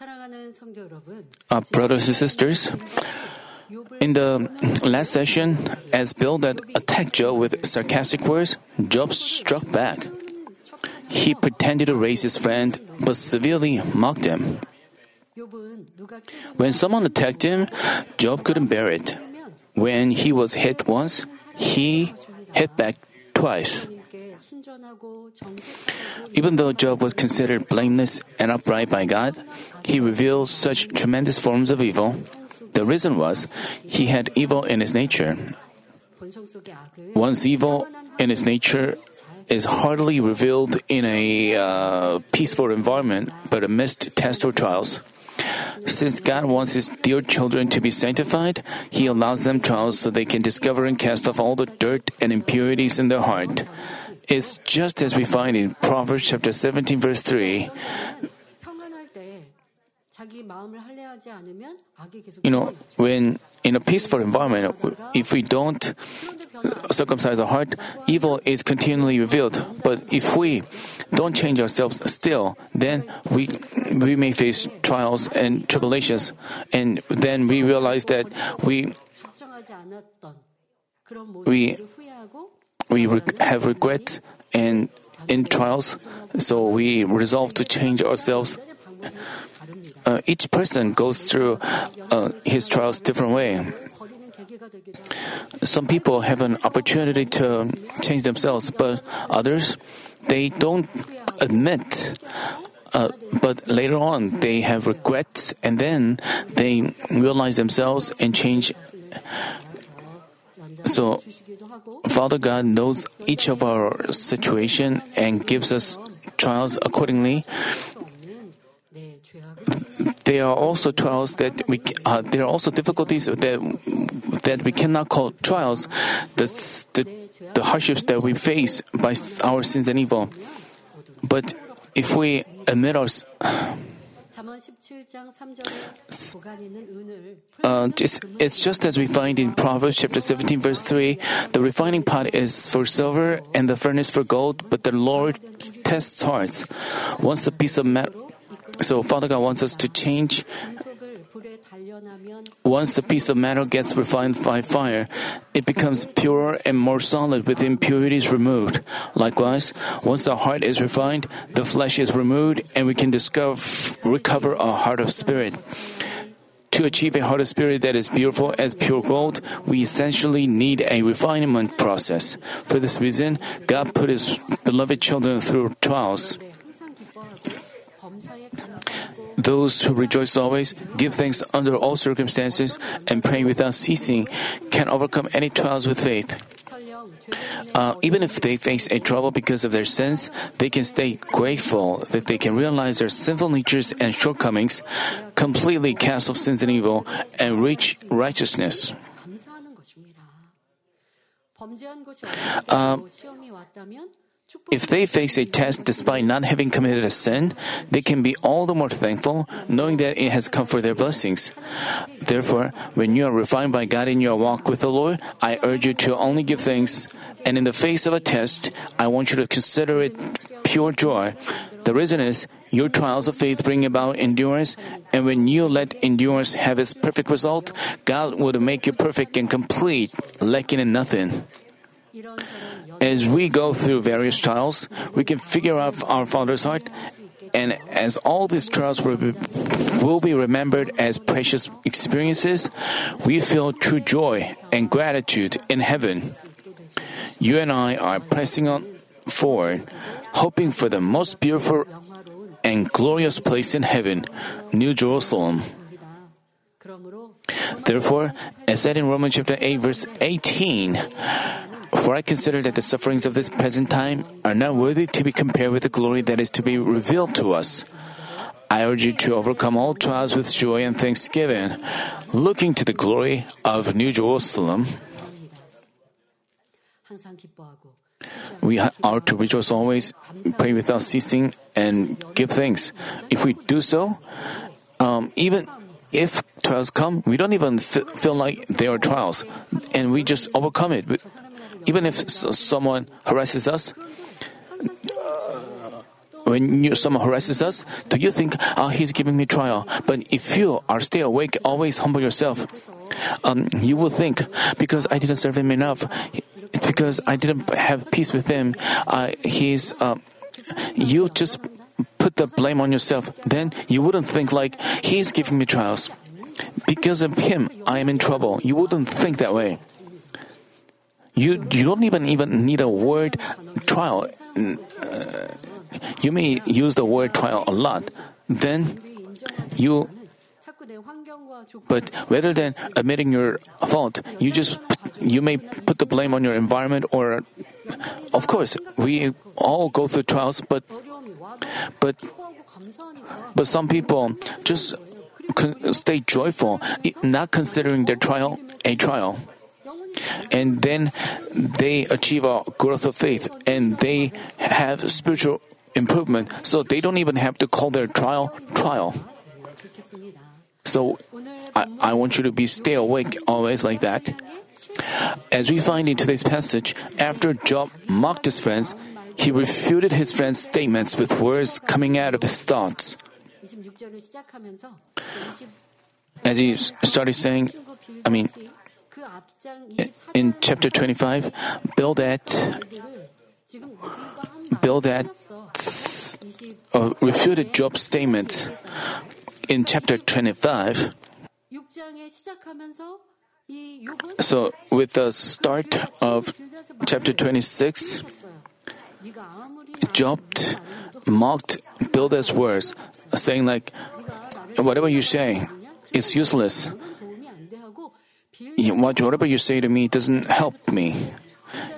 Uh, brothers and sisters, in the last session, as Bildad attacked Job with sarcastic words, Job struck back. He pretended to raise his friend, but severely mocked him. When someone attacked him, Job couldn't bear it. When he was hit once, he hit back twice. Even though Job was considered blameless and upright by God, he revealed such tremendous forms of evil. The reason was he had evil in his nature. Once evil in his nature is hardly revealed in a uh, peaceful environment, but amidst tests or trials. Since God wants His dear children to be sanctified, He allows them trials so they can discover and cast off all the dirt and impurities in their heart. It's just as we find in Proverbs chapter 17 verse 3. You know, when in a peaceful environment, if we don't uh, circumcise our heart, evil is continually revealed. But if we don't change ourselves still, then we we may face trials and tribulations, and then we realize that we we we have regret and in trials, so we resolve to change ourselves. Uh, each person goes through uh, his trials different way. Some people have an opportunity to change themselves, but others they don't admit. Uh, but later on, they have regrets, and then they realize themselves and change. So, Father God knows each of our situation and gives us trials accordingly. There are also trials that we. Uh, there are also difficulties that that we cannot call trials. The, the the hardships that we face by our sins and evil. But if we admit our uh, it's, it's just as we find in Proverbs chapter 17 verse 3, the refining pot is for silver and the furnace for gold, but the Lord tests hearts. Once a piece of metal, so Father God wants us to change once a piece of metal gets refined by fire, it becomes purer and more solid with impurities removed. Likewise, once the heart is refined, the flesh is removed, and we can discover, recover a heart of spirit. To achieve a heart of spirit that is beautiful as pure gold, we essentially need a refinement process. For this reason, God put His beloved children through trials. Those who rejoice always, give thanks under all circumstances, and pray without ceasing can overcome any trials with faith. Uh, even if they face a trouble because of their sins, they can stay grateful that they can realize their sinful natures and shortcomings, completely cast off sins and evil, and reach righteousness. Uh, if they face a test despite not having committed a sin, they can be all the more thankful, knowing that it has come for their blessings. Therefore, when you are refined by God in your walk with the Lord, I urge you to only give thanks. And in the face of a test, I want you to consider it pure joy. The reason is, your trials of faith bring about endurance, and when you let endurance have its perfect result, God will make you perfect and complete, lacking in nothing. As we go through various trials, we can figure out our Father's heart, and as all these trials will be, will be remembered as precious experiences, we feel true joy and gratitude in heaven. You and I are pressing on forward, hoping for the most beautiful and glorious place in heaven, New Jerusalem. Therefore, as said in Romans chapter 8 verse 18, for I consider that the sufferings of this present time are not worthy to be compared with the glory that is to be revealed to us. I urge you to overcome all trials with joy and thanksgiving, looking to the glory of New Jerusalem. We are to rejoice always, pray without ceasing, and give thanks. If we do so, um, even if trials come, we don't even f- feel like they are trials, and we just overcome it even if someone harasses us, when you, someone harasses us, do you think, oh, he's giving me trial? But if you are stay awake, always humble yourself, um, you will think, because I didn't serve him enough, because I didn't have peace with him, uh, he's, uh, you just put the blame on yourself. Then you wouldn't think like, he's giving me trials. Because of him, I am in trouble. You wouldn't think that way. You, you don't even even need a word trial. Uh, you may use the word trial a lot. Then you but rather than admitting your fault, you just you may put the blame on your environment or of course we all go through trials but but but some people just stay joyful not considering their trial a trial and then they achieve a growth of faith and they have spiritual improvement so they don't even have to call their trial trial so I, I want you to be stay awake always like that. As we find in today's passage, after Job mocked his friends, he refuted his friends' statements with words coming out of his thoughts. As he started saying, I mean, in chapter 25, Bildad, Bildad uh, refuted Job's statement in chapter 25, so with the start of chapter 26, Job mocked Bildad's words, saying like, whatever you say is useless. Whatever you say to me doesn't help me.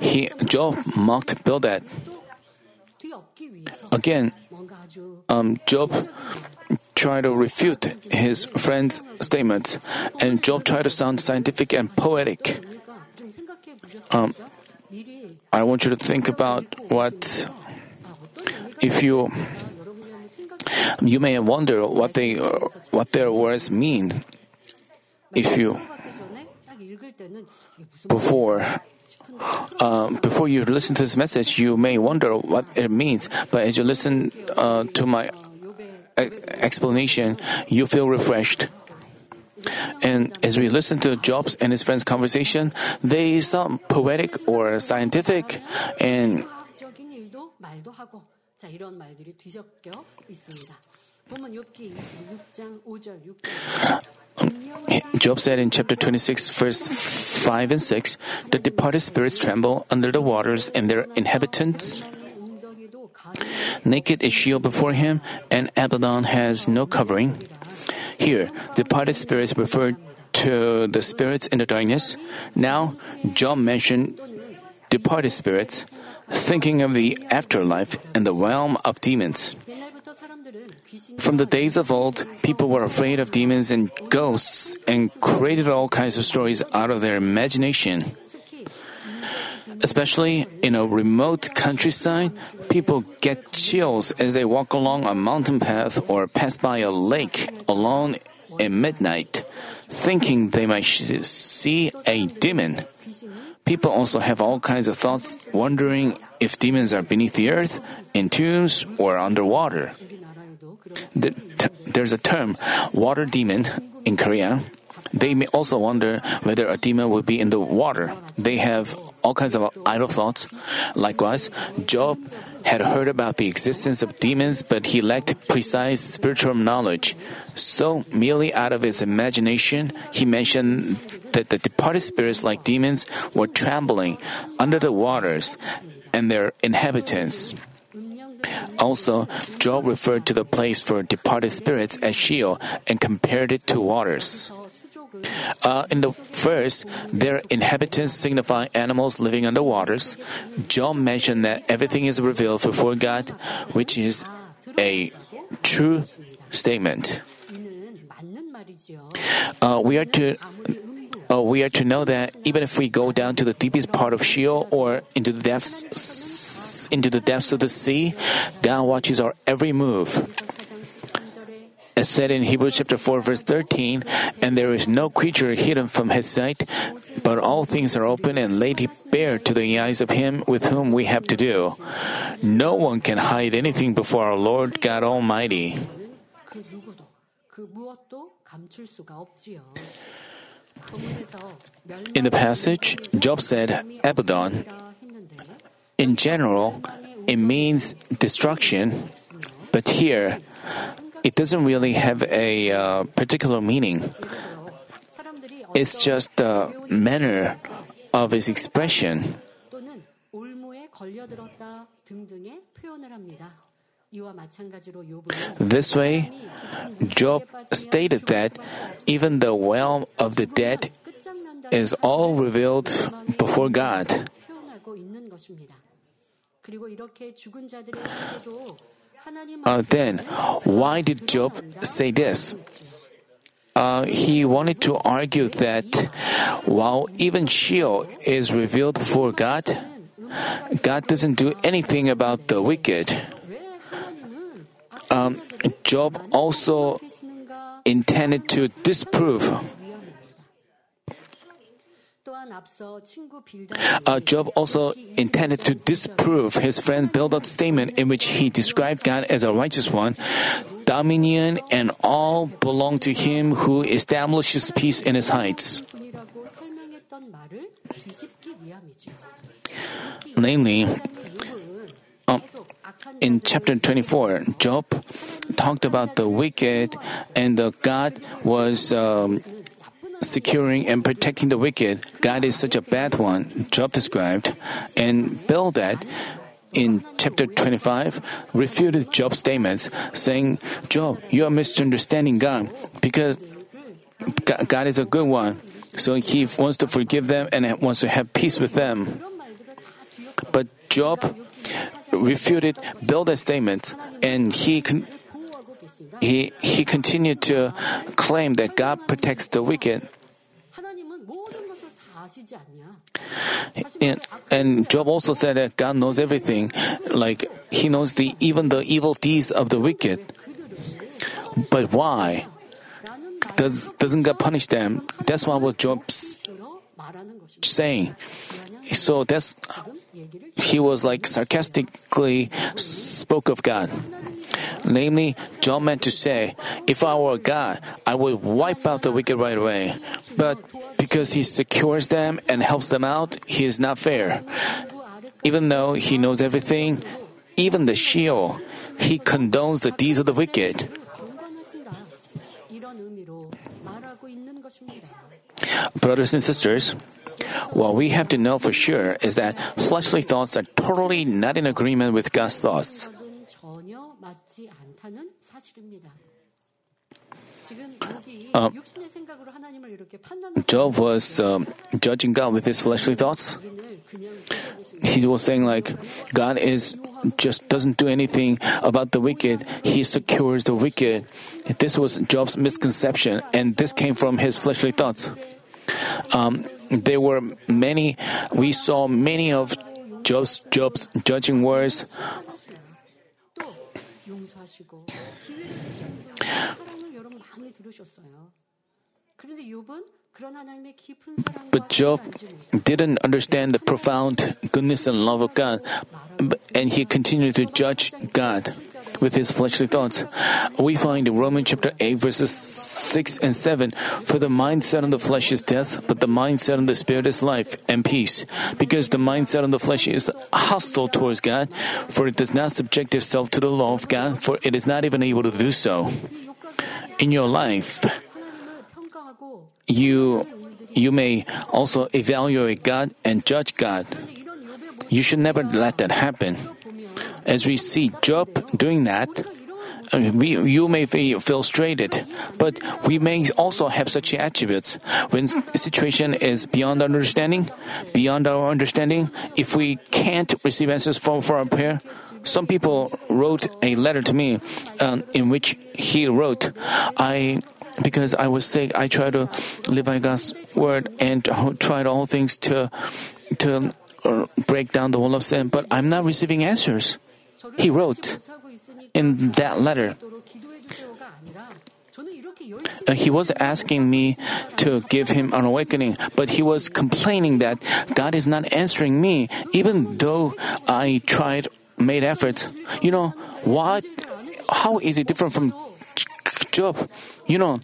He, Job mocked Bildad. Again, um, Job tried to refute his friend's statement, and Job tried to sound scientific and poetic. Um, I want you to think about what if you you may wonder what they what their words mean if you before uh, before you listen to this message, you may wonder what it means. But as you listen uh, to my explanation, you feel refreshed. And as we listen to Job's and his friends' conversation, they sound poetic or scientific, and Job said in chapter 26, verse 5 and 6, the departed spirits tremble under the waters and their inhabitants. Naked is Sheol before him, and Abaddon has no covering. Here, departed spirits refer to the spirits in the darkness. Now, Job mentioned departed spirits, thinking of the afterlife and the realm of demons. From the days of old, people were afraid of demons and ghosts and created all kinds of stories out of their imagination. Especially in a remote countryside, people get chills as they walk along a mountain path or pass by a lake alone at midnight, thinking they might see a demon. People also have all kinds of thoughts, wondering if demons are beneath the earth, in tombs, or underwater. There's a term, water demon, in Korea. They may also wonder whether a demon will be in the water. They have all kinds of idle thoughts. Likewise, Job had heard about the existence of demons, but he lacked precise spiritual knowledge. So, merely out of his imagination, he mentioned that the departed spirits, like demons, were trembling under the waters and their inhabitants. Also, Job referred to the place for departed spirits as Sheol and compared it to waters. Uh, in the first, their inhabitants signify animals living under waters. Job mentioned that everything is revealed before God, which is a true statement. Uh, we are to uh, we are to know that even if we go down to the deepest part of Sheol or into the depths into the depths of the sea. God watches our every move. As said in Hebrews chapter 4 verse 13, and there is no creature hidden from his sight, but all things are open and laid bare to the eyes of him with whom we have to do. No one can hide anything before our Lord God Almighty. In the passage, Job said, Abaddon, in general, it means destruction, but here, it doesn't really have a uh, particular meaning. It's just the manner of its expression. This way, Job stated that even the realm of the dead is all revealed before God. Uh, then, why did Job say this? Uh, he wanted to argue that while even Sheol is revealed before God, God doesn't do anything about the wicked. Um, Job also intended to disprove. Uh, Job also intended to disprove his friend Bildad's statement in which he described God as a righteous one. Dominion and all belong to him who establishes peace in his heights. Namely, um, in chapter 24, Job talked about the wicked and the God was. Um, securing and protecting the wicked, God is such a bad one, Job described, and Bildad in chapter 25 refuted Job's statements, saying, Job, you are misunderstanding God because God is a good one. So he wants to forgive them and wants to have peace with them. But Job refuted Bildad's statements and he con- he, he continued to claim that God protects the wicked. And, and Job also said that God knows everything, like He knows the even the evil deeds of the wicked. But why does doesn't God punish them? That's why what Job's saying. So that's he was like sarcastically spoke of God. Namely, John meant to say, If I were God, I would wipe out the wicked right away. But because he secures them and helps them out, he is not fair. Even though he knows everything, even the Sheol, he condones the deeds of the wicked. Brothers and sisters, what we have to know for sure is that fleshly thoughts are totally not in agreement with God's thoughts. Job was um, judging God with his fleshly thoughts. He was saying like, God is just doesn't do anything about the wicked. He secures the wicked. This was Job's misconception, and this came from his fleshly thoughts. Um, there were many. We saw many of Job's, Job's judging words 또 용서하시고 기회를 주시는 분의 사랑을 여러분 많이 들으셨어요. 그런데 욥은 그런 하나님의 깊은 사랑과 But Job 사랑을 알지 못하고 didn't understand the profound goodness and love of God, but- and he continued to judge God with his fleshly thoughts. We find in Romans chapter 8 verses 6 and 7, For the mindset on the flesh is death, but the mindset on the spirit is life and peace. Because the mindset on the flesh is hostile towards God, for it does not subject itself to the law of God, for it is not even able to do so. In your life, you you may also evaluate God and judge God. You should never let that happen. As we see Job doing that, we, you may feel frustrated, but we may also have such attributes. When situation is beyond understanding, beyond our understanding, if we can't receive answers from for our prayer, some people wrote a letter to me um, in which he wrote, I because I was sick, I tried to live by God's word and tried all things to to uh, break down the wall of sin, but I'm not receiving answers he wrote in that letter. Uh, he was asking me to give him an awakening, but he was complaining that God is not answering me, even though I tried, made efforts. You know, what? How is it different from Job? You know,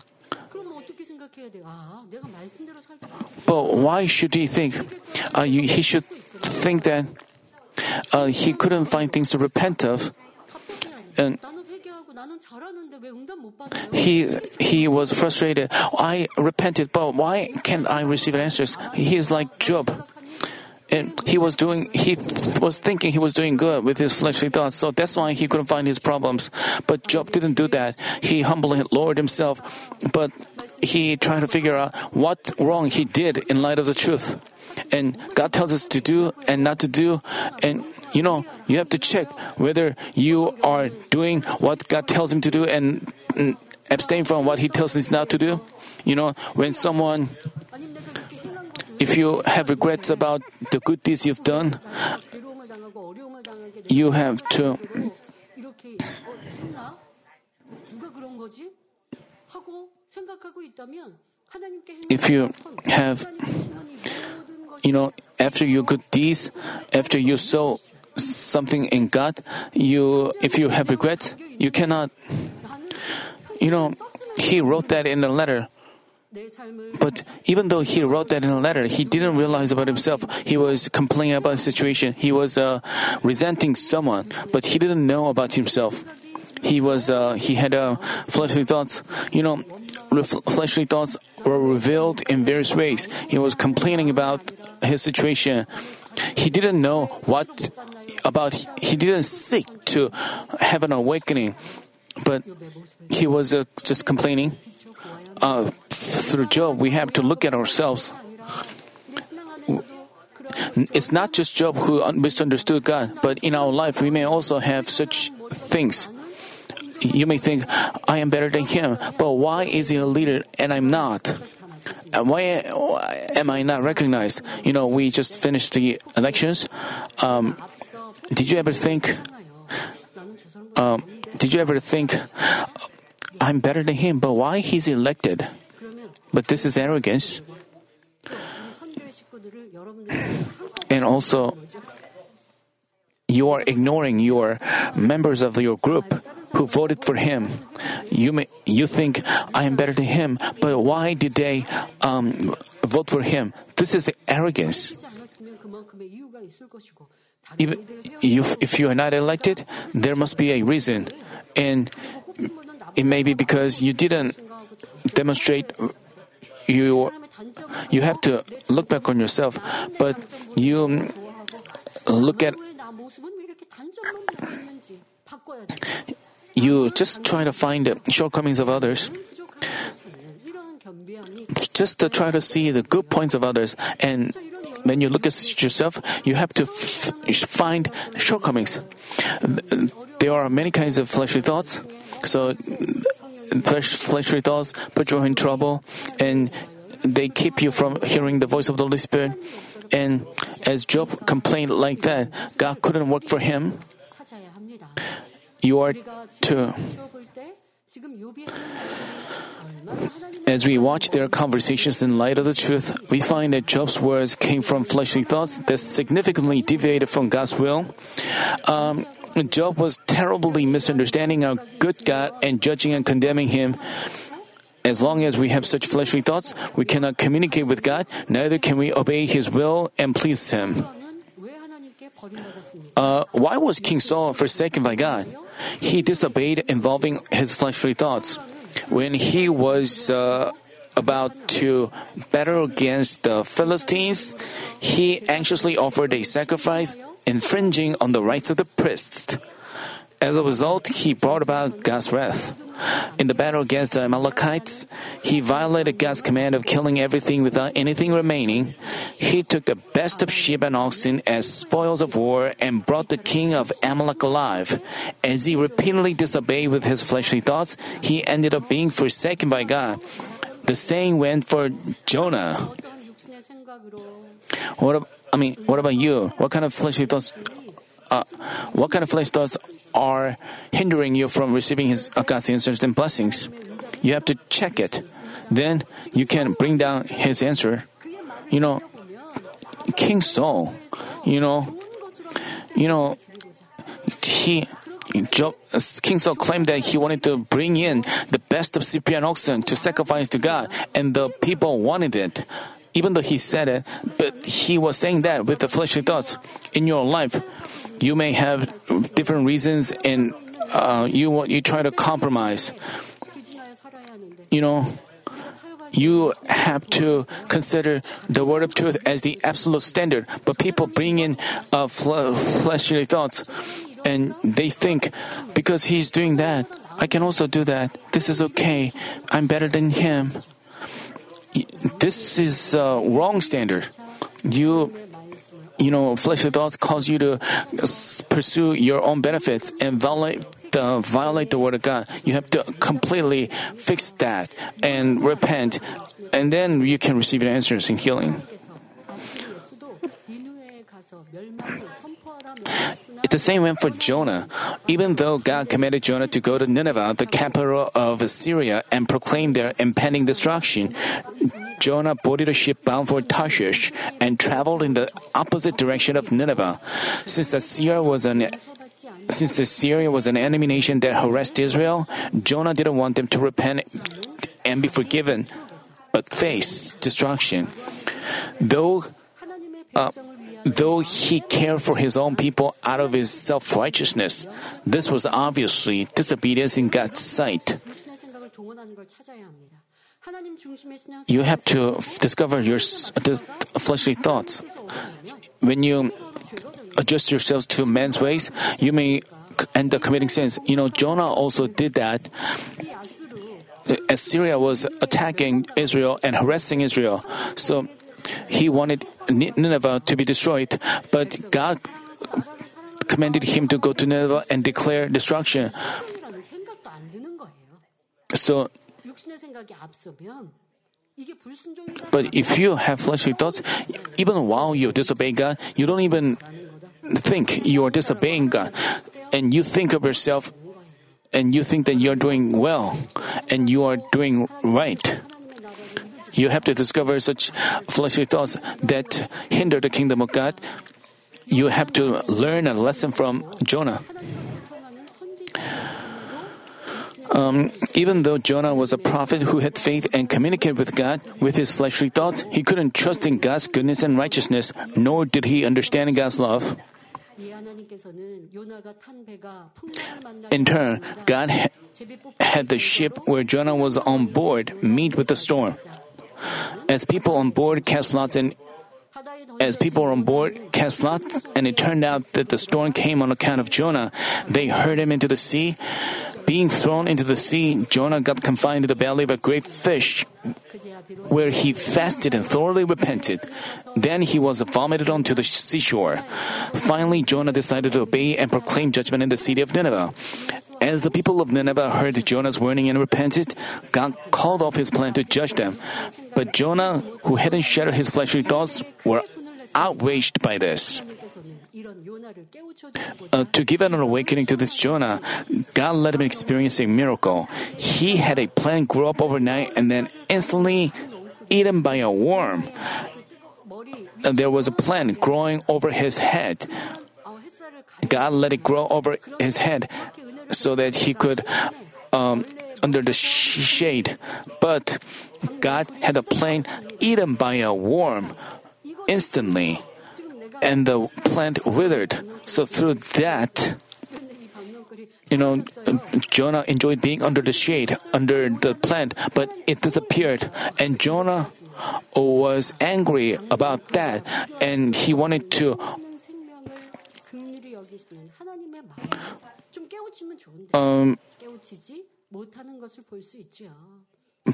but why should he think? Uh, you, he should think that uh, he couldn't find things to repent of. And he he was frustrated. I repented, but why can't I receive answers? He is like Job. And he was doing, he th- was thinking he was doing good with his fleshly thoughts, so that's why he couldn't find his problems. But Job didn't do that. He humbly lowered himself, but he tried to figure out what wrong he did in light of the truth. And God tells us to do and not to do. And you know, you have to check whether you are doing what God tells him to do and mm, abstain from what he tells us not to do. You know, when someone, if you have regrets about the good deeds you've done, you have to. If you have, you know, after your good deeds, after you sow something in God, you, if you have regrets, you cannot, you know, he wrote that in a letter. But even though he wrote that in a letter, he didn't realize about himself. He was complaining about the situation. He was uh, resenting someone, but he didn't know about himself. He was uh, he had uh, fleshly thoughts. You know, fleshly thoughts were revealed in various ways. He was complaining about his situation. He didn't know what about. He didn't seek to have an awakening, but he was uh, just complaining. Uh, through Job, we have to look at ourselves. It's not just Job who misunderstood God, but in our life we may also have such things. You may think, I am better than him, but why is he a leader and I'm not? And Why am I not recognized? You know, we just finished the elections. Um, did you ever think? Um, did you ever think I'm better than him, but why he's elected? But this is arrogance. And also, you are ignoring your members of your group who voted for him. You may you think I am better than him, but why did they um, vote for him? This is arrogance. Even if, if you are not elected, there must be a reason, and it may be because you didn't demonstrate you you have to look back on yourself, but you look at you just try to find the shortcomings of others. Just to try to see the good points of others. And when you look at yourself, you have to f- find shortcomings. There are many kinds of fleshly thoughts. So, flesh, fleshly thoughts put you in trouble and they keep you from hearing the voice of the Holy Spirit. And as Job complained like that, God couldn't work for him you are to. As we watch their conversations in light of the truth, we find that Job's words came from fleshly thoughts that significantly deviated from God's will. Um, Job was terribly misunderstanding our good God and judging and condemning him. As long as we have such fleshly thoughts, we cannot communicate with God, neither can we obey His will and please Him. Uh, why was King Saul forsaken by God? He disobeyed involving his fleshly thoughts. When he was uh, about to battle against the Philistines, he anxiously offered a sacrifice, infringing on the rights of the priests. As a result, he brought about God's wrath. In the battle against the Amalekites, he violated God's command of killing everything without anything remaining. He took the best of sheep and oxen as spoils of war and brought the king of Amalek alive. As he repeatedly disobeyed with his fleshly thoughts, he ended up being forsaken by God. The same went for Jonah. What I mean, what about you? What kind of fleshly thoughts? Uh, what kind of fleshly thoughts are hindering you from receiving His uh, God's answers and blessings. you have to check it. Then you can bring down his answer. You know, King Saul, you know, you know, he Job, King Saul claimed that he wanted to bring in the best of Cyprian oxen to sacrifice to God, and the people wanted it. Even though he said it, but he was saying that with the fleshly thoughts. In your life, you may have different reasons, and uh, you want you try to compromise. You know, you have to consider the word of truth as the absolute standard. But people bring in uh, fleshly thoughts, and they think because he's doing that, I can also do that. This is okay. I'm better than him. This is a wrong standard. You you know, fleshly thoughts cause you to pursue your own benefits and violate the violate the word of God. You have to completely fix that and repent, and then you can receive your answers and healing. It's the same went for Jonah. Even though God commanded Jonah to go to Nineveh, the capital of Assyria, and proclaim their impending destruction, Jonah boarded a ship bound for Tarshish and traveled in the opposite direction of Nineveh. Since Assyria was an since Assyria was an enemy nation that harassed Israel, Jonah didn't want them to repent and be forgiven, but face destruction. Though uh, though he cared for his own people out of his self righteousness, this was obviously disobedience in God's sight. You have to discover your fleshly thoughts. When you adjust yourselves to man's ways, you may end up committing sins. You know, Jonah also did that. Assyria was attacking Israel and harassing Israel. So he wanted Nineveh to be destroyed, but God commanded him to go to Nineveh and declare destruction. So, but if you have fleshly thoughts, even while you disobey God, you don't even think you are disobeying God. And you think of yourself and you think that you're doing well and you are doing right. You have to discover such fleshly thoughts that hinder the kingdom of God. You have to learn a lesson from Jonah. Um, even though Jonah was a prophet who had faith and communicated with God with his fleshly thoughts, he couldn't trust in God's goodness and righteousness, nor did he understand God's love. In turn, God had the ship where Jonah was on board meet with the storm. As people on board cast lots and as people on board cast lots, and it turned out that the storm came on account of Jonah, they hurled him into the sea. Being thrown into the sea, Jonah got confined to the belly of a great fish, where he fasted and thoroughly repented. Then he was vomited onto the seashore. Finally, Jonah decided to obey and proclaim judgment in the city of Nineveh. As the people of Nineveh heard Jonah's warning and repented, God called off his plan to judge them. But Jonah, who hadn't shared his fleshly thoughts, were outraged by this. Uh, to give an awakening to this Jonah, God let him experience a miracle. He had a plant grow up overnight and then instantly eaten by a worm. Uh, there was a plant growing over his head. God let it grow over his head so that he could um, under the shade. But God had a plant eaten by a worm instantly, and the plant withered. So through that, you know, Jonah enjoyed being under the shade, under the plant, but it disappeared. And Jonah was angry about that, and he wanted to um,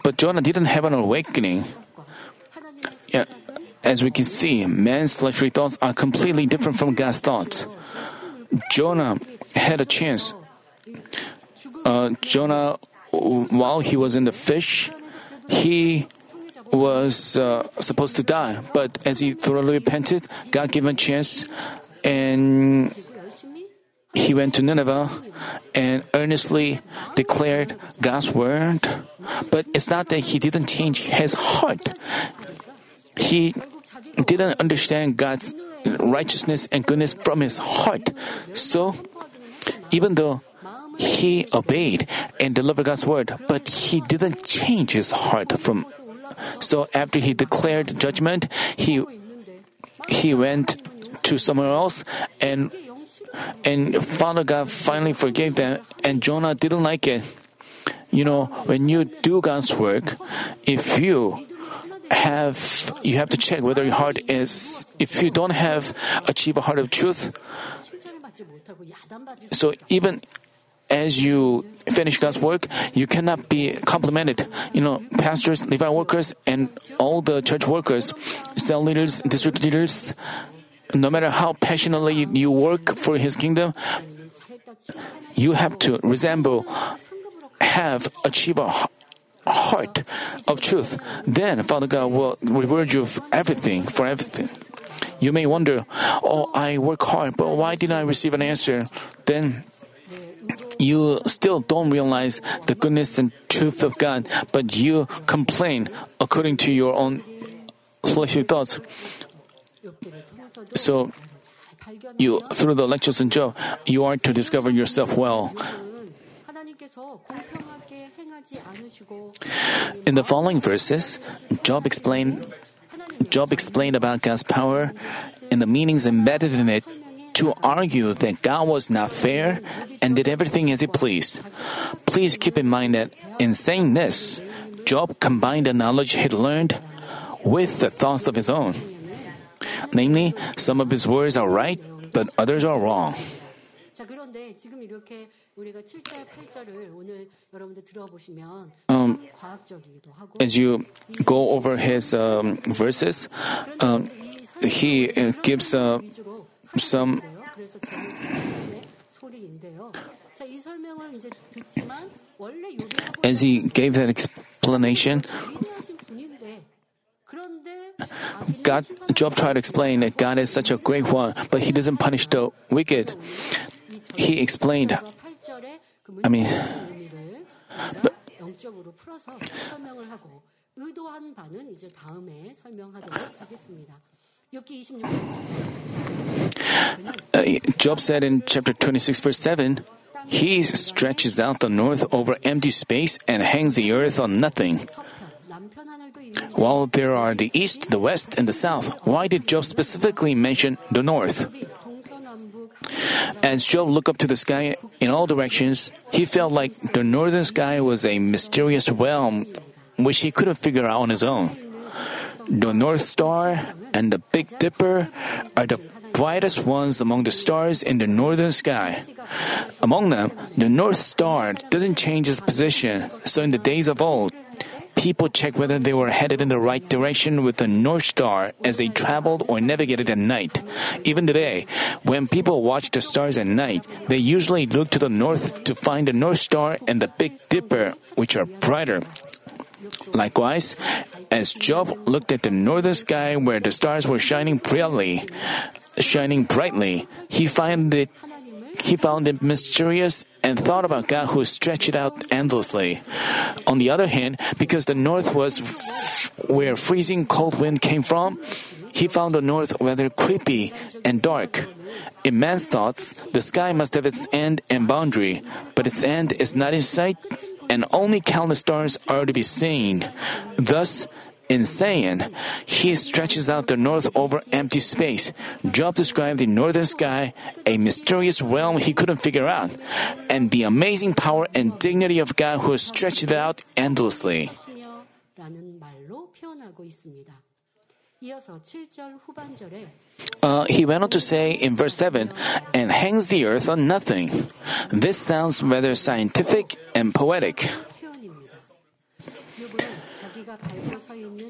but Jonah didn't have an awakening. Yeah, as we can see, man's fleshly thoughts are completely different from God's thoughts. Jonah had a chance. Uh, Jonah, while he was in the fish, he was uh, supposed to die. But as he thoroughly repented, God gave him a chance, and he went to Nineveh and earnestly declared God's word. But it's not that he didn't change his heart. He didn't understand God's righteousness and goodness from his heart. So, even though he obeyed and delivered God's word, but he didn't change his heart from. So after he declared judgment, he he went to somewhere else and and Father God finally forgave them and Jonah didn't like it. You know, when you do God's work, if you have you have to check whether your heart is if you don't have achieve a heart of truth so even as you finish God's work, you cannot be complimented. You know, pastors, Levi workers, and all the church workers, cell leaders, district leaders, no matter how passionately you work for His kingdom, you have to resemble, have, achieve a heart of truth. Then Father God will reward you for everything, for everything. You may wonder, oh, I work hard, but why didn't I receive an answer? Then you still don't realize the goodness and truth of God, but you complain according to your own fleshly thoughts. So, you through the lectures in Job, you are to discover yourself well. In the following verses, Job explained Job explained about God's power and the meanings embedded in it to argue that God was not fair and did everything as he pleased. Please keep in mind that in saying this, Job combined the knowledge he had learned with the thoughts of his own. Namely, some of his words are right, but others are wrong. Um, as you go over his um, verses, um, he uh, gives uh, some as he gave that explanation, God, Job tried to explain that God is such a great one, but he doesn't punish the wicked. He explained, I mean, but, uh, Job said in chapter 26, verse 7, He stretches out the north over empty space and hangs the earth on nothing. While there are the east, the west, and the south, why did Job specifically mention the north? As Job looked up to the sky in all directions, he felt like the northern sky was a mysterious realm which he couldn't figure out on his own. The North Star and the Big Dipper are the brightest ones among the stars in the northern sky. Among them, the North Star doesn't change its position, so in the days of old, people checked whether they were headed in the right direction with the North Star as they traveled or navigated at night. Even today, when people watch the stars at night, they usually look to the north to find the North Star and the Big Dipper, which are brighter. Likewise, as Job looked at the northern sky where the stars were shining brightly, shining brightly, he found it he found it mysterious and thought about God who stretched it out endlessly. On the other hand, because the north was where freezing cold wind came from, he found the north weather creepy and dark. In man's thoughts, the sky must have its end and boundary, but its end is not in sight and only countless stars are to be seen. Thus, in saying, he stretches out the north over empty space. Job described the northern sky, a mysterious realm he couldn't figure out, and the amazing power and dignity of God who stretched it out endlessly. Uh, he went on to say in verse 7, and hangs the earth on nothing. This sounds rather scientific and poetic.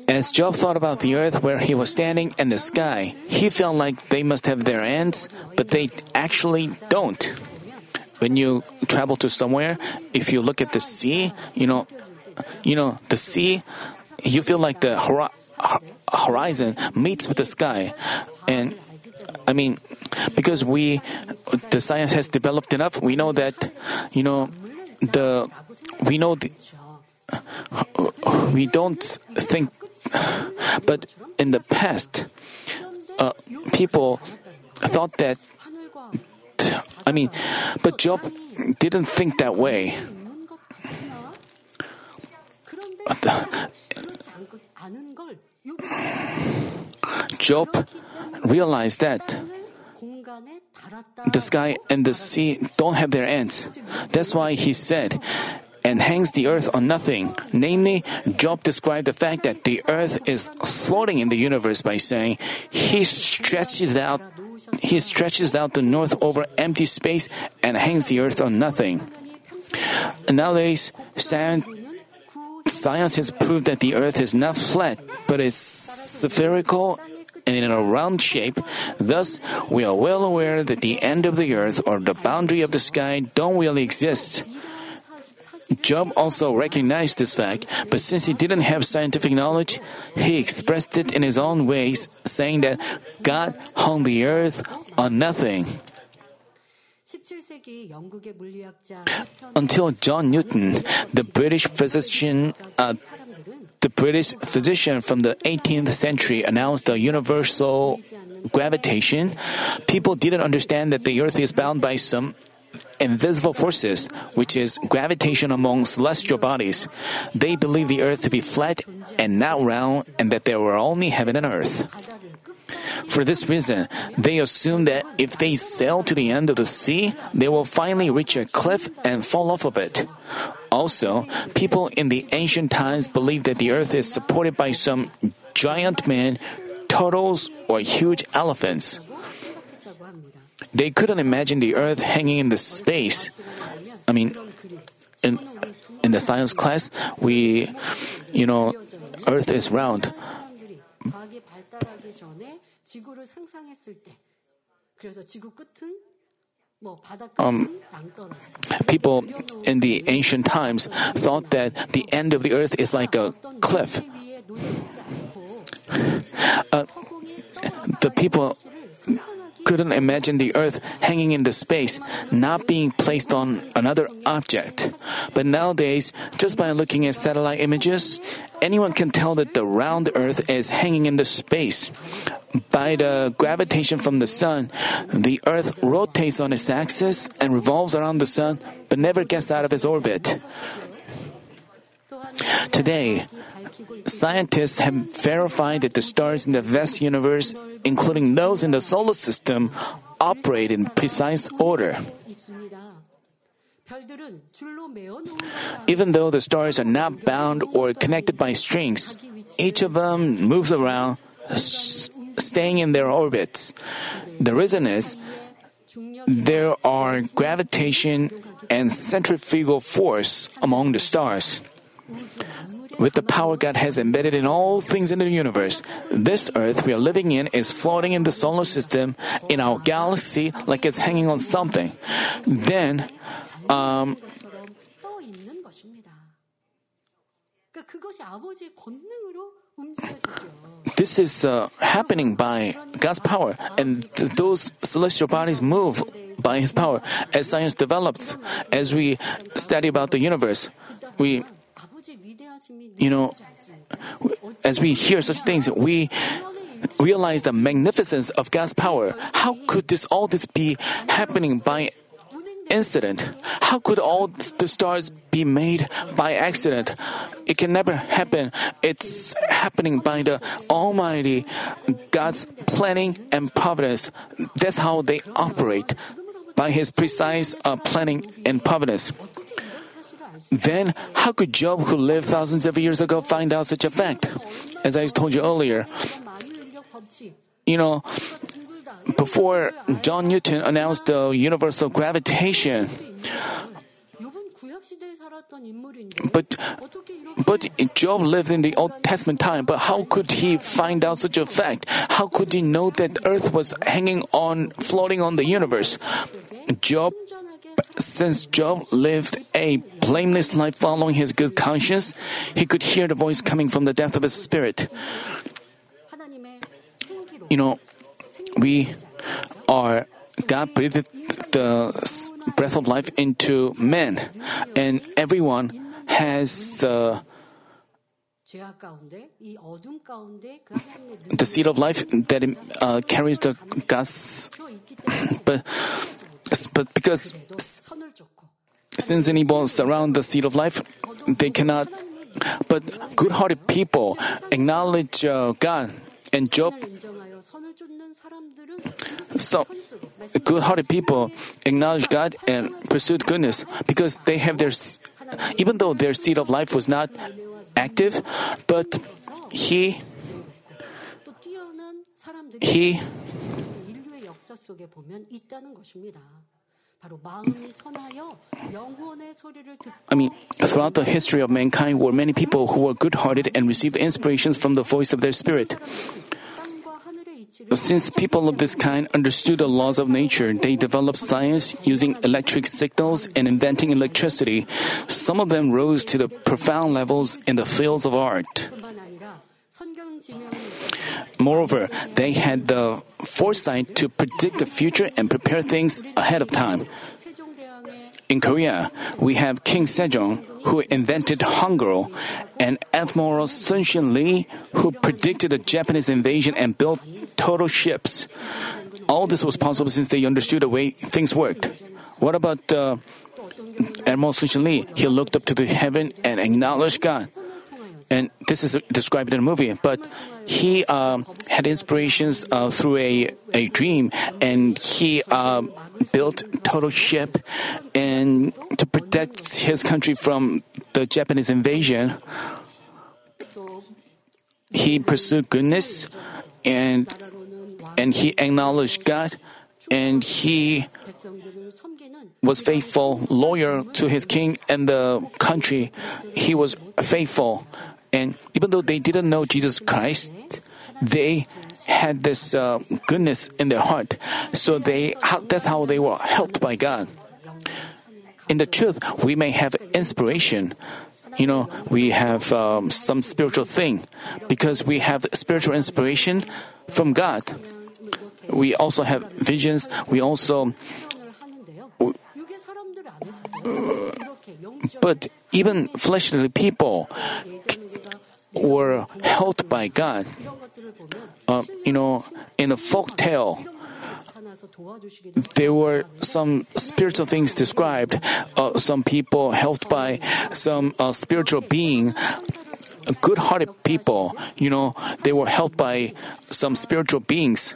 As Job thought about the earth where he was standing and the sky, he felt like they must have their ends, but they actually don't. When you travel to somewhere, if you look at the sea, you know, you know, the sea, you feel like the horizon meets with the sky. And I mean, because we, the science has developed enough, we know that, you know, the, we know the, we don't think, but in the past, uh, people thought that, I mean, but Job didn't think that way. Job realized that the sky and the sea don't have their ends. That's why he said, and hangs the earth on nothing. Namely, Job described the fact that the earth is floating in the universe by saying, He stretches out he stretches out the north over empty space and hangs the earth on nothing. Nowadays, science, science has proved that the earth is not flat, but is spherical and in a round shape. Thus, we are well aware that the end of the earth or the boundary of the sky don't really exist. Job also recognized this fact, but since he didn't have scientific knowledge, he expressed it in his own ways, saying that God hung the earth on nothing. Until John Newton, the British physician, uh, the British physician from the 18th century announced the universal gravitation, people didn't understand that the earth is bound by some invisible forces, which is gravitation among celestial bodies. They believe the earth to be flat and not round and that there were only heaven and earth. For this reason, they assume that if they sail to the end of the sea, they will finally reach a cliff and fall off of it. Also, people in the ancient times believed that the earth is supported by some giant men, turtles, or huge elephants. They couldn't imagine the earth hanging in the space. I mean, in, in the science class, we, you know, earth is round. Um, people in the ancient times thought that the end of the earth is like a cliff. Uh, the people couldn't imagine the earth hanging in the space, not being placed on another object. But nowadays, just by looking at satellite images, anyone can tell that the round earth is hanging in the space. By the gravitation from the sun, the earth rotates on its axis and revolves around the sun, but never gets out of its orbit. Today, scientists have verified that the stars in the vast universe, including those in the solar system, operate in precise order. Even though the stars are not bound or connected by strings, each of them moves around, staying in their orbits. The reason is there are gravitation and centrifugal force among the stars. With the power God has embedded in all things in the universe, this earth we are living in is floating in the solar system in our galaxy like it's hanging on something. Then, um, this is uh, happening by God's power, and th- those celestial bodies move by His power. As science develops, as we study about the universe, we you know, as we hear such things, we realize the magnificence of God's power. How could this all this be happening by incident? How could all the stars be made by accident? It can never happen. It's happening by the Almighty God's planning and providence. That's how they operate by His precise uh, planning and providence. Then, how could Job, who lived thousands of years ago, find out such a fact? As I told you earlier, you know, before John Newton announced the universal gravitation, but but Job lived in the Old Testament time. But how could he find out such a fact? How could he know that Earth was hanging on, floating on the universe? Job since Job lived a blameless life following his good conscience, he could hear the voice coming from the depth of his spirit. You know, we are God breathed the breath of life into men, and everyone has the the seed of life that uh, carries the God's. But but because sins and evil surround the seed of life, they cannot. But good hearted people acknowledge uh, God and Job. So, good hearted people acknowledge God and pursued goodness because they have their, even though their seed of life was not active, but He, He, 속에 보면 있다는 것입니다. 바로 마음이 선하여 영혼의 소리를 듣고 I mean, throughout the history of mankind were many people who were good-hearted and received inspirations from the voice of their spirit. 땅과 하늘의 이치를 Since people of this kind understood the laws of nature, they developed science using electric signals and inventing electricity. Some of them rose to the profound levels in the fields of art. Moreover, they had the foresight to predict the future and prepare things ahead of time. In Korea, we have King Sejong, who invented Hangul, and Admiral Sun Shin Lee, who predicted the Japanese invasion and built turtle ships. All this was possible since they understood the way things worked. What about uh, Admiral Sun Shin Lee? He looked up to the heaven and acknowledged God and this is described in a movie, but he uh, had inspirations uh, through a, a dream and he uh, built turtle ship and to protect his country from the Japanese invasion. He pursued goodness and and he acknowledged God and he was faithful lawyer to his king and the country. He was faithful and even though they didn't know Jesus Christ, they had this uh, goodness in their heart. So they—that's how they were helped by God. In the truth, we may have inspiration. You know, we have um, some spiritual thing because we have spiritual inspiration from God. We also have visions. We also. Uh, but even fleshly people were helped by God. Uh, you know, in a folk tale, there were some spiritual things described. Uh, some people helped by some uh, spiritual being. Good-hearted people, you know, they were helped by some spiritual beings.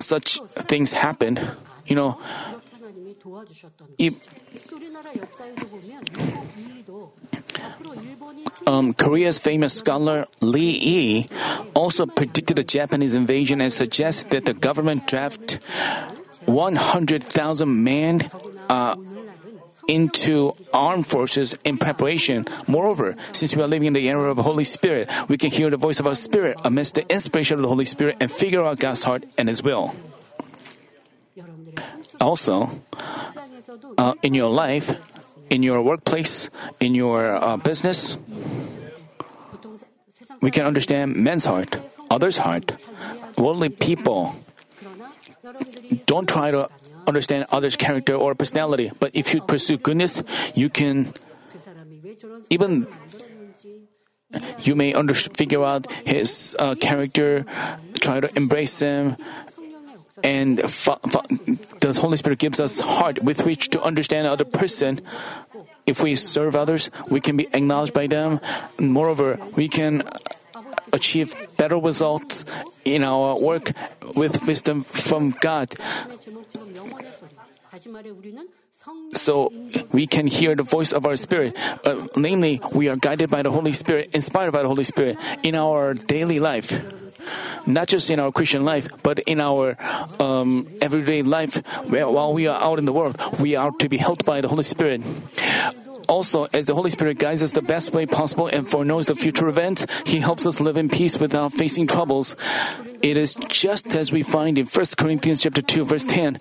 Such things happened. You know, um, Korea's famous scholar Lee Yi also predicted a Japanese invasion and suggested that the government draft 100,000 men uh, into armed forces in preparation. Moreover, since we are living in the era of the Holy Spirit, we can hear the voice of our spirit amidst the inspiration of the Holy Spirit and figure out God's heart and His will. Also, uh, in your life, in your workplace, in your uh, business, we can understand men's heart, others' heart, worldly people. Don't try to understand others' character or personality, but if you pursue goodness, you can even you may under- figure out his uh, character, try to embrace him, and the Holy Spirit gives us heart with which to understand other person. If we serve others, we can be acknowledged by them. Moreover, we can achieve better results in our work with wisdom from God. So we can hear the voice of our spirit. Uh, namely, we are guided by the Holy Spirit, inspired by the Holy Spirit in our daily life. Not just in our Christian life, but in our um, everyday life. While we are out in the world, we are to be helped by the Holy Spirit. Also, as the Holy Spirit guides us the best way possible and foreknows the future events, He helps us live in peace without facing troubles. It is just as we find in 1 Corinthians chapter 2 verse 10.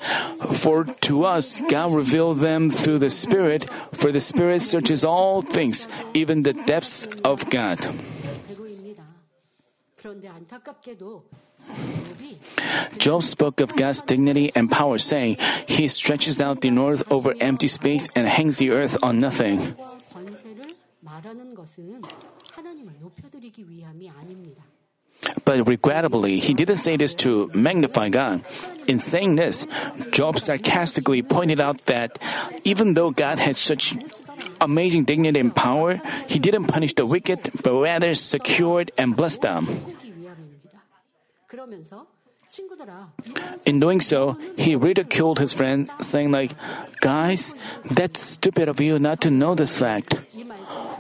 For to us God revealed them through the Spirit, for the Spirit searches all things, even the depths of God. Job spoke of God's dignity and power, saying, He stretches out the north over empty space and hangs the earth on nothing. But regrettably, he didn't say this to magnify God. In saying this, Job sarcastically pointed out that even though God had such amazing dignity and power, he didn't punish the wicked, but rather secured and blessed them. In doing so, he ridiculed his friend, saying like, "Guys, that's stupid of you not to know this fact."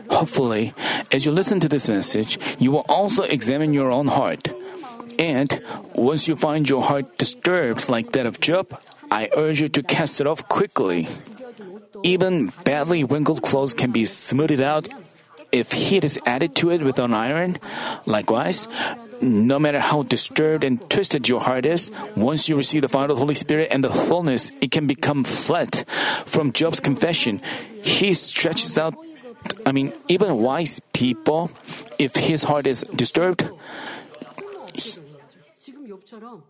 Hopefully, as you listen to this message, you will also examine your own heart. And once you find your heart disturbed like that of Job, I urge you to cast it off quickly. Even badly wrinkled clothes can be smoothed out if heat is added to it with an iron. Likewise, no matter how disturbed and twisted your heart is, once you receive the fire of the Holy Spirit and the fullness, it can become flat. From Job's confession, he stretches out. I mean, even wise people, if his heart is disturbed,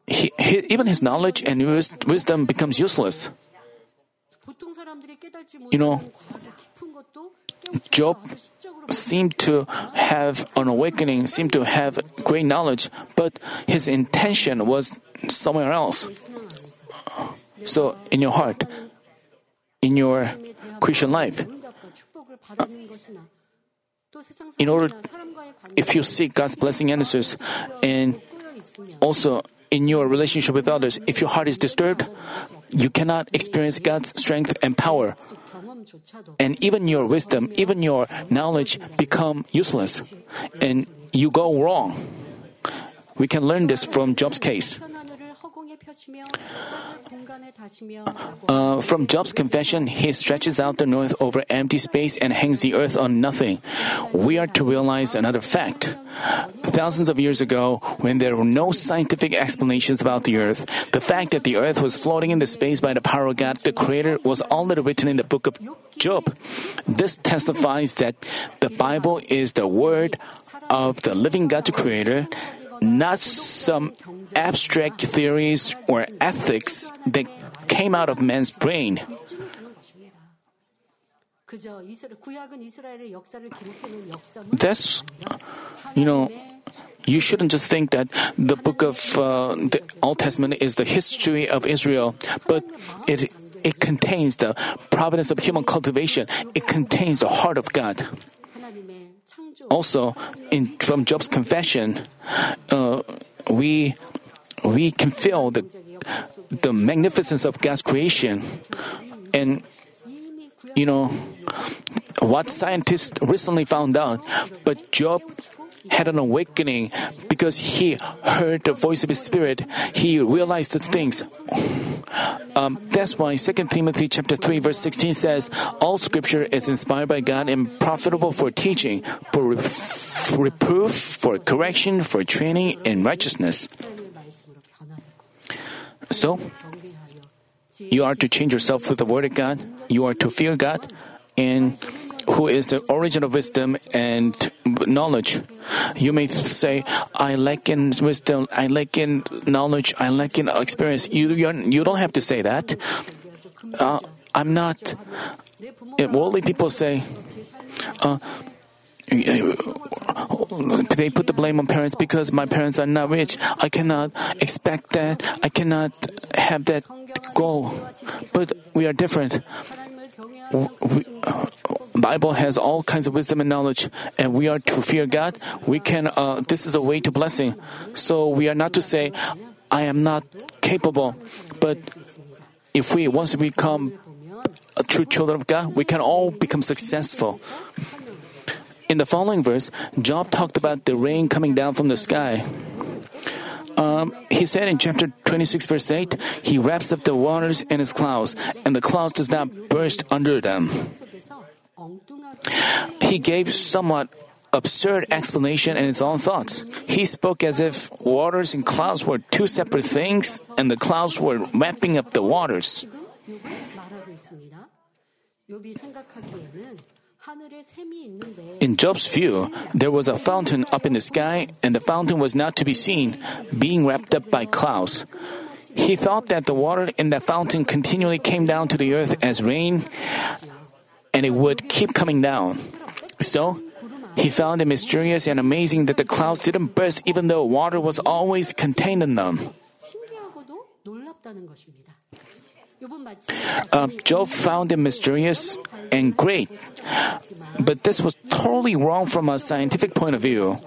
he, he, even his knowledge and wisdom becomes useless. You know, Job seemed to have an awakening, seemed to have great knowledge, but his intention was somewhere else. So, in your heart, in your Christian life, in order, if you seek God's blessing answers, and also in your relationship with others, if your heart is disturbed, you cannot experience God's strength and power. And even your wisdom, even your knowledge become useless. And you go wrong. We can learn this from Job's case. Uh, from Job's confession, he stretches out the north over empty space and hangs the earth on nothing. We are to realize another fact. Thousands of years ago, when there were no scientific explanations about the earth, the fact that the earth was floating in the space by the power of God, the Creator, was already written in the book of Job. This testifies that the Bible is the word of the living God, the Creator, not some abstract theories or ethics that came out of man's brain. That's, you know, you shouldn't just think that the book of uh, the Old Testament is the history of Israel, but it it contains the providence of human cultivation. It contains the heart of God also, in, from Job's confession, uh, we we can feel the the magnificence of God's creation, and you know what scientists recently found out. But Job had an awakening because he heard the voice of his spirit. He realized things. Um, that's why 2 Timothy chapter 3 verse 16 says, All scripture is inspired by God and profitable for teaching, for reproof, for correction, for training in righteousness. So, you are to change yourself with the word of God, you are to fear God, and who is the origin of wisdom and knowledge. You may say, I lack in wisdom, I lack in knowledge, I lack in experience. You, you don't have to say that. Uh, I'm not. Worldly people say, uh, uh, they put the blame on parents because my parents are not rich. I cannot expect that. I cannot have that goal. But we are different. Uh, Bible has all kinds of wisdom and knowledge, and we are to fear God. We can. Uh, this is a way to blessing. So we are not to say, "I am not capable," but if we once become a true children of God, we can all become successful. In the following verse, Job talked about the rain coming down from the sky um, he said in chapter 26, verse 8, He wraps up the waters in His clouds, and the clouds does not burst under them. He gave somewhat absurd explanation in his own thoughts. He spoke as if waters and clouds were two separate things, and the clouds were wrapping up the waters. In Job's view, there was a fountain up in the sky, and the fountain was not to be seen, being wrapped up by clouds. He thought that the water in that fountain continually came down to the earth as rain, and it would keep coming down. So, he found it mysterious and amazing that the clouds didn't burst even though water was always contained in them. Uh, Job found it mysterious and great, but this was totally wrong from a scientific point of view.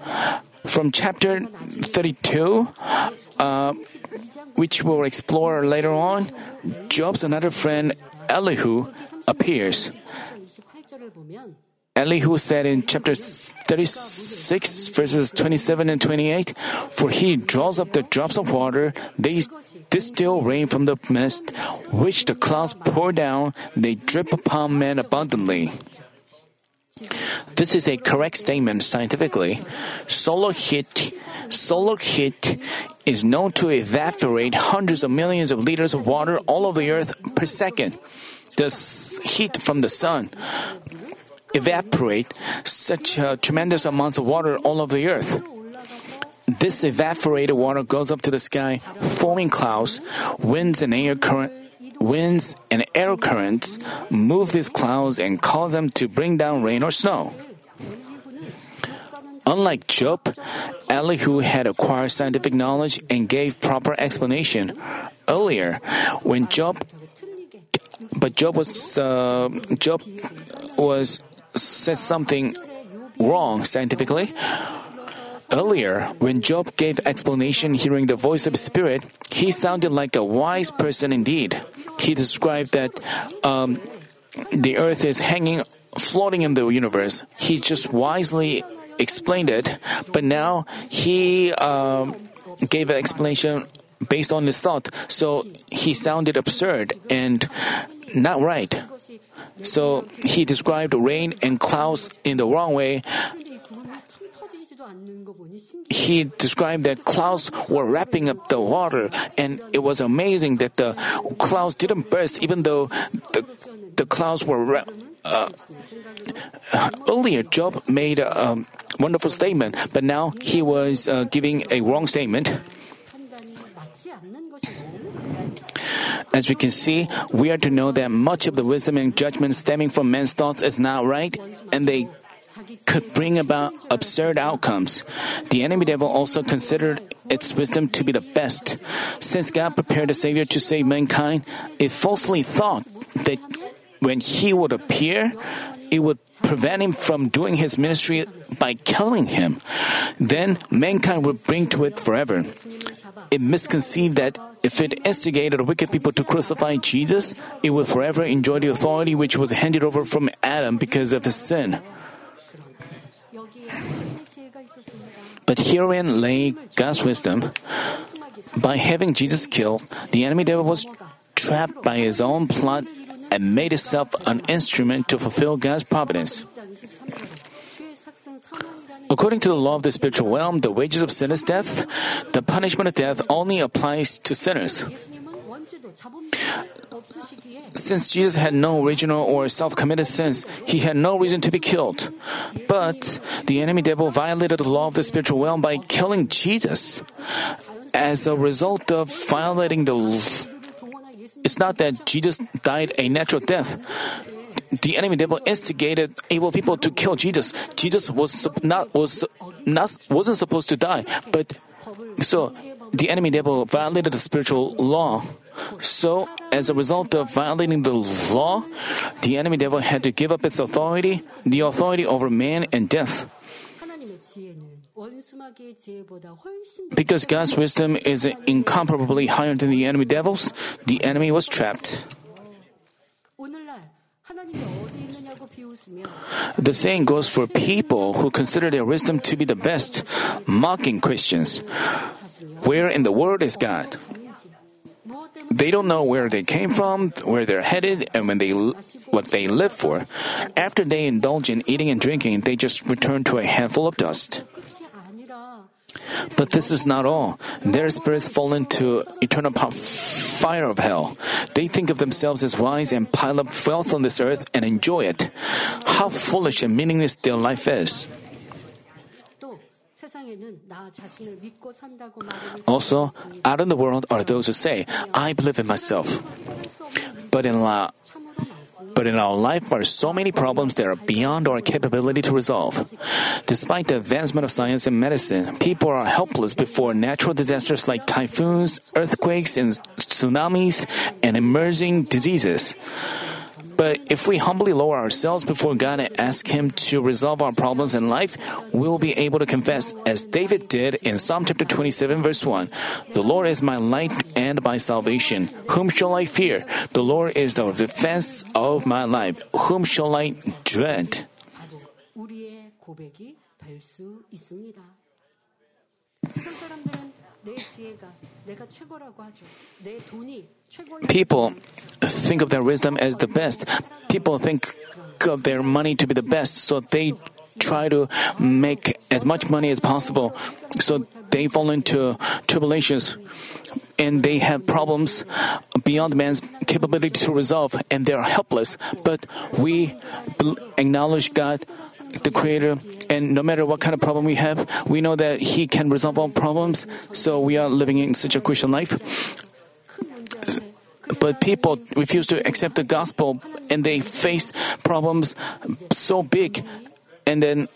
From chapter 32, uh, which we'll explore later on, Job's another friend, Elihu, appears. Elihu said in chapter 36, verses 27 and 28, For he draws up the drops of water, they distill rain from the mist, which the clouds pour down, they drip upon men abundantly. This is a correct statement scientifically. Solar heat, solar heat is known to evaporate hundreds of millions of liters of water all over the earth per second. The heat from the sun evaporate such uh, tremendous amounts of water all over the earth. This evaporated water goes up to the sky, forming clouds. Winds and air current, winds and air currents move these clouds and cause them to bring down rain or snow. Unlike Job, Elihu had acquired scientific knowledge and gave proper explanation. Earlier, when Job, but Job was uh, Job was said something wrong scientifically. Earlier, when Job gave explanation hearing the voice of Spirit, he sounded like a wise person indeed. He described that um, the earth is hanging, floating in the universe. He just wisely explained it, but now he um, gave an explanation based on his thought, so he sounded absurd and not right. So he described rain and clouds in the wrong way he described that clouds were wrapping up the water, and it was amazing that the clouds didn't burst, even though the, the clouds were. Uh, earlier, Job made a um, wonderful statement, but now he was uh, giving a wrong statement. As we can see, we are to know that much of the wisdom and judgment stemming from men's thoughts is not right, and they could bring about absurd outcomes. The enemy devil also considered its wisdom to be the best. Since God prepared a Savior to save mankind, it falsely thought that when he would appear, it would prevent him from doing his ministry by killing him. Then mankind would bring to it forever. It misconceived that if it instigated wicked people to crucify Jesus, it would forever enjoy the authority which was handed over from Adam because of his sin. But herein lay God's wisdom. By having Jesus killed, the enemy devil was trapped by his own plot and made himself an instrument to fulfill God's providence. According to the law of the spiritual realm, the wages of sin is death. The punishment of death only applies to sinners. Since Jesus had no original or self committed sins, he had no reason to be killed. But the enemy devil violated the law of the spiritual realm by killing Jesus. As a result of violating the it's not that Jesus died a natural death. The enemy devil instigated evil people to kill Jesus. Jesus was not was not wasn't supposed to die, but so the enemy devil violated the spiritual law. So, as a result of violating the law, the enemy devil had to give up its authority, the authority over man and death. Because God's wisdom is incomparably higher than the enemy devil's, the enemy was trapped. The saying goes for people who consider their wisdom to be the best, mocking Christians. Where in the world is God? They don't know where they came from, where they're headed, and when they what they live for. After they indulge in eating and drinking, they just return to a handful of dust. But this is not all. Their spirits fall into eternal fire of hell. They think of themselves as wise and pile up wealth on this earth and enjoy it. How foolish and meaningless their life is. Also, out in the world are those who say, I believe in myself. But in, la- but in our life are so many problems that are beyond our capability to resolve. Despite the advancement of science and medicine, people are helpless before natural disasters like typhoons, earthquakes, and tsunamis, and emerging diseases. But if we humbly lower ourselves before God and ask Him to resolve our problems in life, we'll be able to confess, as David did in Psalm chapter 27, verse 1 The Lord is my light and my salvation. Whom shall I fear? The Lord is the defense of my life. Whom shall I dread? People think of their wisdom as the best. People think of their money to be the best, so they try to make as much money as possible. So they fall into tribulations and they have problems beyond man's capability to resolve and they are helpless. But we acknowledge God, the Creator, and no matter what kind of problem we have, we know that He can resolve all problems. So we are living in such a Christian life. But people refuse to accept the gospel and they face problems so big and then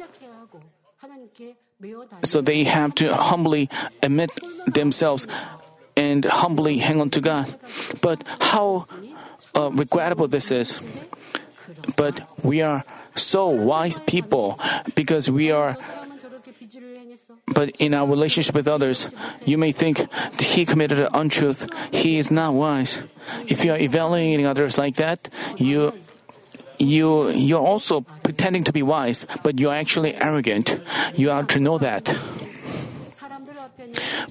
so they have to humbly admit themselves and humbly hang on to God. But how uh, regrettable this is. But we are so wise people because we are but in our relationship with others, you may think he committed an untruth. He is not wise. If you are evaluating others like that, you you you're also pretending to be wise, but you're actually arrogant. You are to know that.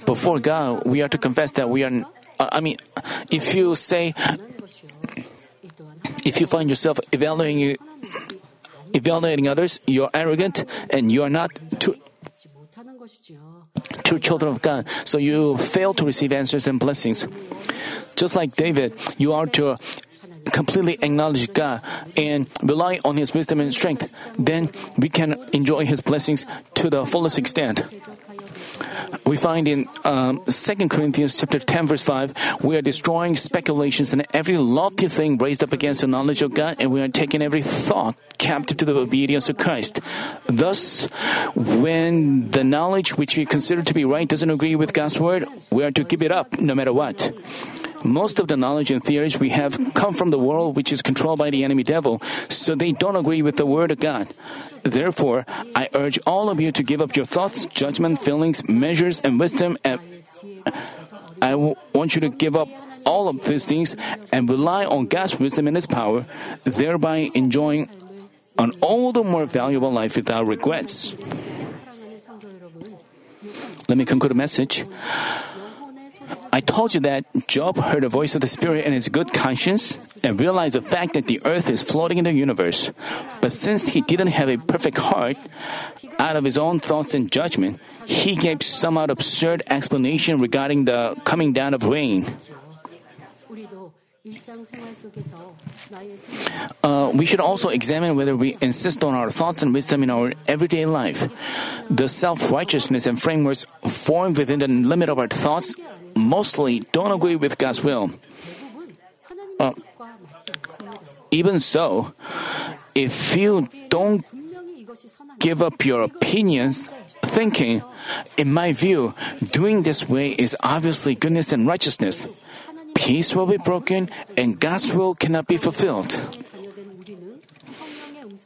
Before God, we are to confess that we are. Uh, I mean, if you say, if you find yourself evaluating evaluating others, you're arrogant and you are not to true children of God, so you fail to receive answers and blessings. Just like David, you are to completely acknowledge God and rely on His wisdom and strength. Then we can enjoy His blessings to the fullest extent. We find in um, 2 Corinthians chapter 10 verse 5, we are destroying speculations and every lofty thing raised up against the knowledge of God and we are taking every thought captive to the obedience of Christ. Thus, when the knowledge which we consider to be right doesn't agree with God's word, we are to give it up no matter what. Most of the knowledge and theories we have come from the world which is controlled by the enemy devil, so they don't agree with the word of God. Therefore, I urge all of you to give up your thoughts, judgment, feelings, measures, and wisdom. And I want you to give up all of these things and rely on God's wisdom and His power, thereby enjoying an all the more valuable life without regrets. Let me conclude the message. I told you that Job heard the voice of the Spirit in his good conscience and realized the fact that the earth is floating in the universe. But since he didn't have a perfect heart, out of his own thoughts and judgment, he gave somewhat absurd explanation regarding the coming down of rain. Uh, we should also examine whether we insist on our thoughts and wisdom in our everyday life. The self righteousness and frameworks formed within the limit of our thoughts mostly don't agree with God's will. Uh, even so, if you don't give up your opinions, thinking, in my view, doing this way is obviously goodness and righteousness, peace will be broken and God's will cannot be fulfilled.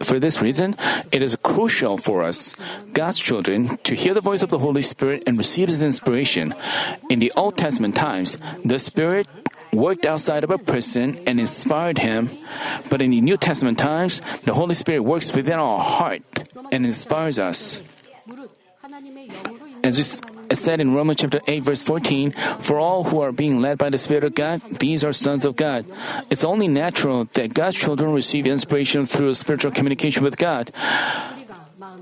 For this reason, it is crucial for us, God's children, to hear the voice of the Holy Spirit and receive His inspiration. In the Old Testament times, the Spirit worked outside of a person and inspired him, but in the New Testament times, the Holy Spirit works within our heart and inspires us. As it said in Romans chapter 8 verse 14, for all who are being led by the Spirit of God, these are sons of God. It's only natural that God's children receive inspiration through spiritual communication with God.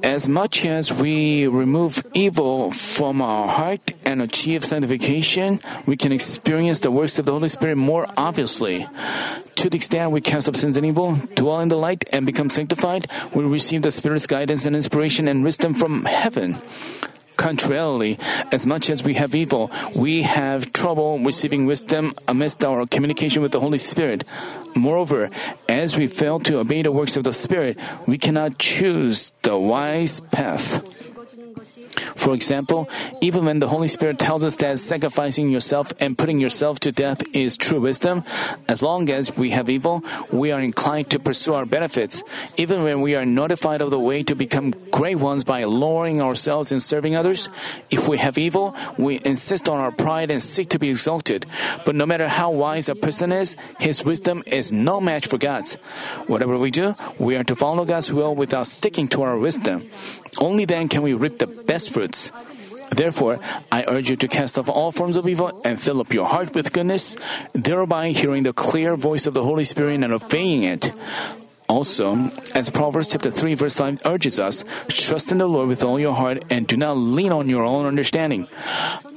As much as we remove evil from our heart and achieve sanctification, we can experience the works of the Holy Spirit more obviously. To the extent we cast off sins and evil, dwell in the light, and become sanctified, we receive the Spirit's guidance and inspiration and wisdom from heaven. Contrarily, as much as we have evil, we have trouble receiving wisdom amidst our communication with the Holy Spirit. Moreover, as we fail to obey the works of the Spirit, we cannot choose the wise path. For example, even when the Holy Spirit tells us that sacrificing yourself and putting yourself to death is true wisdom, as long as we have evil, we are inclined to pursue our benefits. Even when we are notified of the way to become great ones by lowering ourselves and serving others, if we have evil, we insist on our pride and seek to be exalted. But no matter how wise a person is, his wisdom is no match for God's. Whatever we do, we are to follow God's will without sticking to our wisdom. Only then can we reap the best fruits. Therefore, I urge you to cast off all forms of evil and fill up your heart with goodness, thereby hearing the clear voice of the Holy Spirit and obeying it. Also, as Proverbs chapter 3 verse 5 urges us, trust in the Lord with all your heart and do not lean on your own understanding.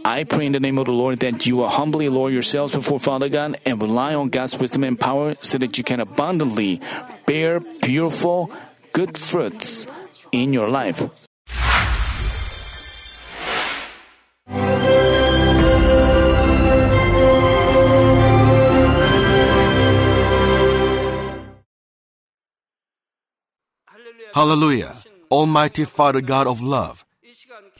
I pray in the name of the Lord that you will humbly lower yourselves before Father God and rely on God's wisdom and power so that you can abundantly bear beautiful, good fruits in your life. Hallelujah. Almighty Father God of love,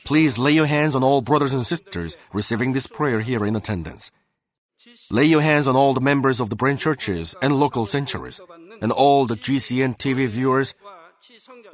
please lay your hands on all brothers and sisters receiving this prayer here in attendance. Lay your hands on all the members of the branch churches and local sanctuaries, and all the GCN TV viewers,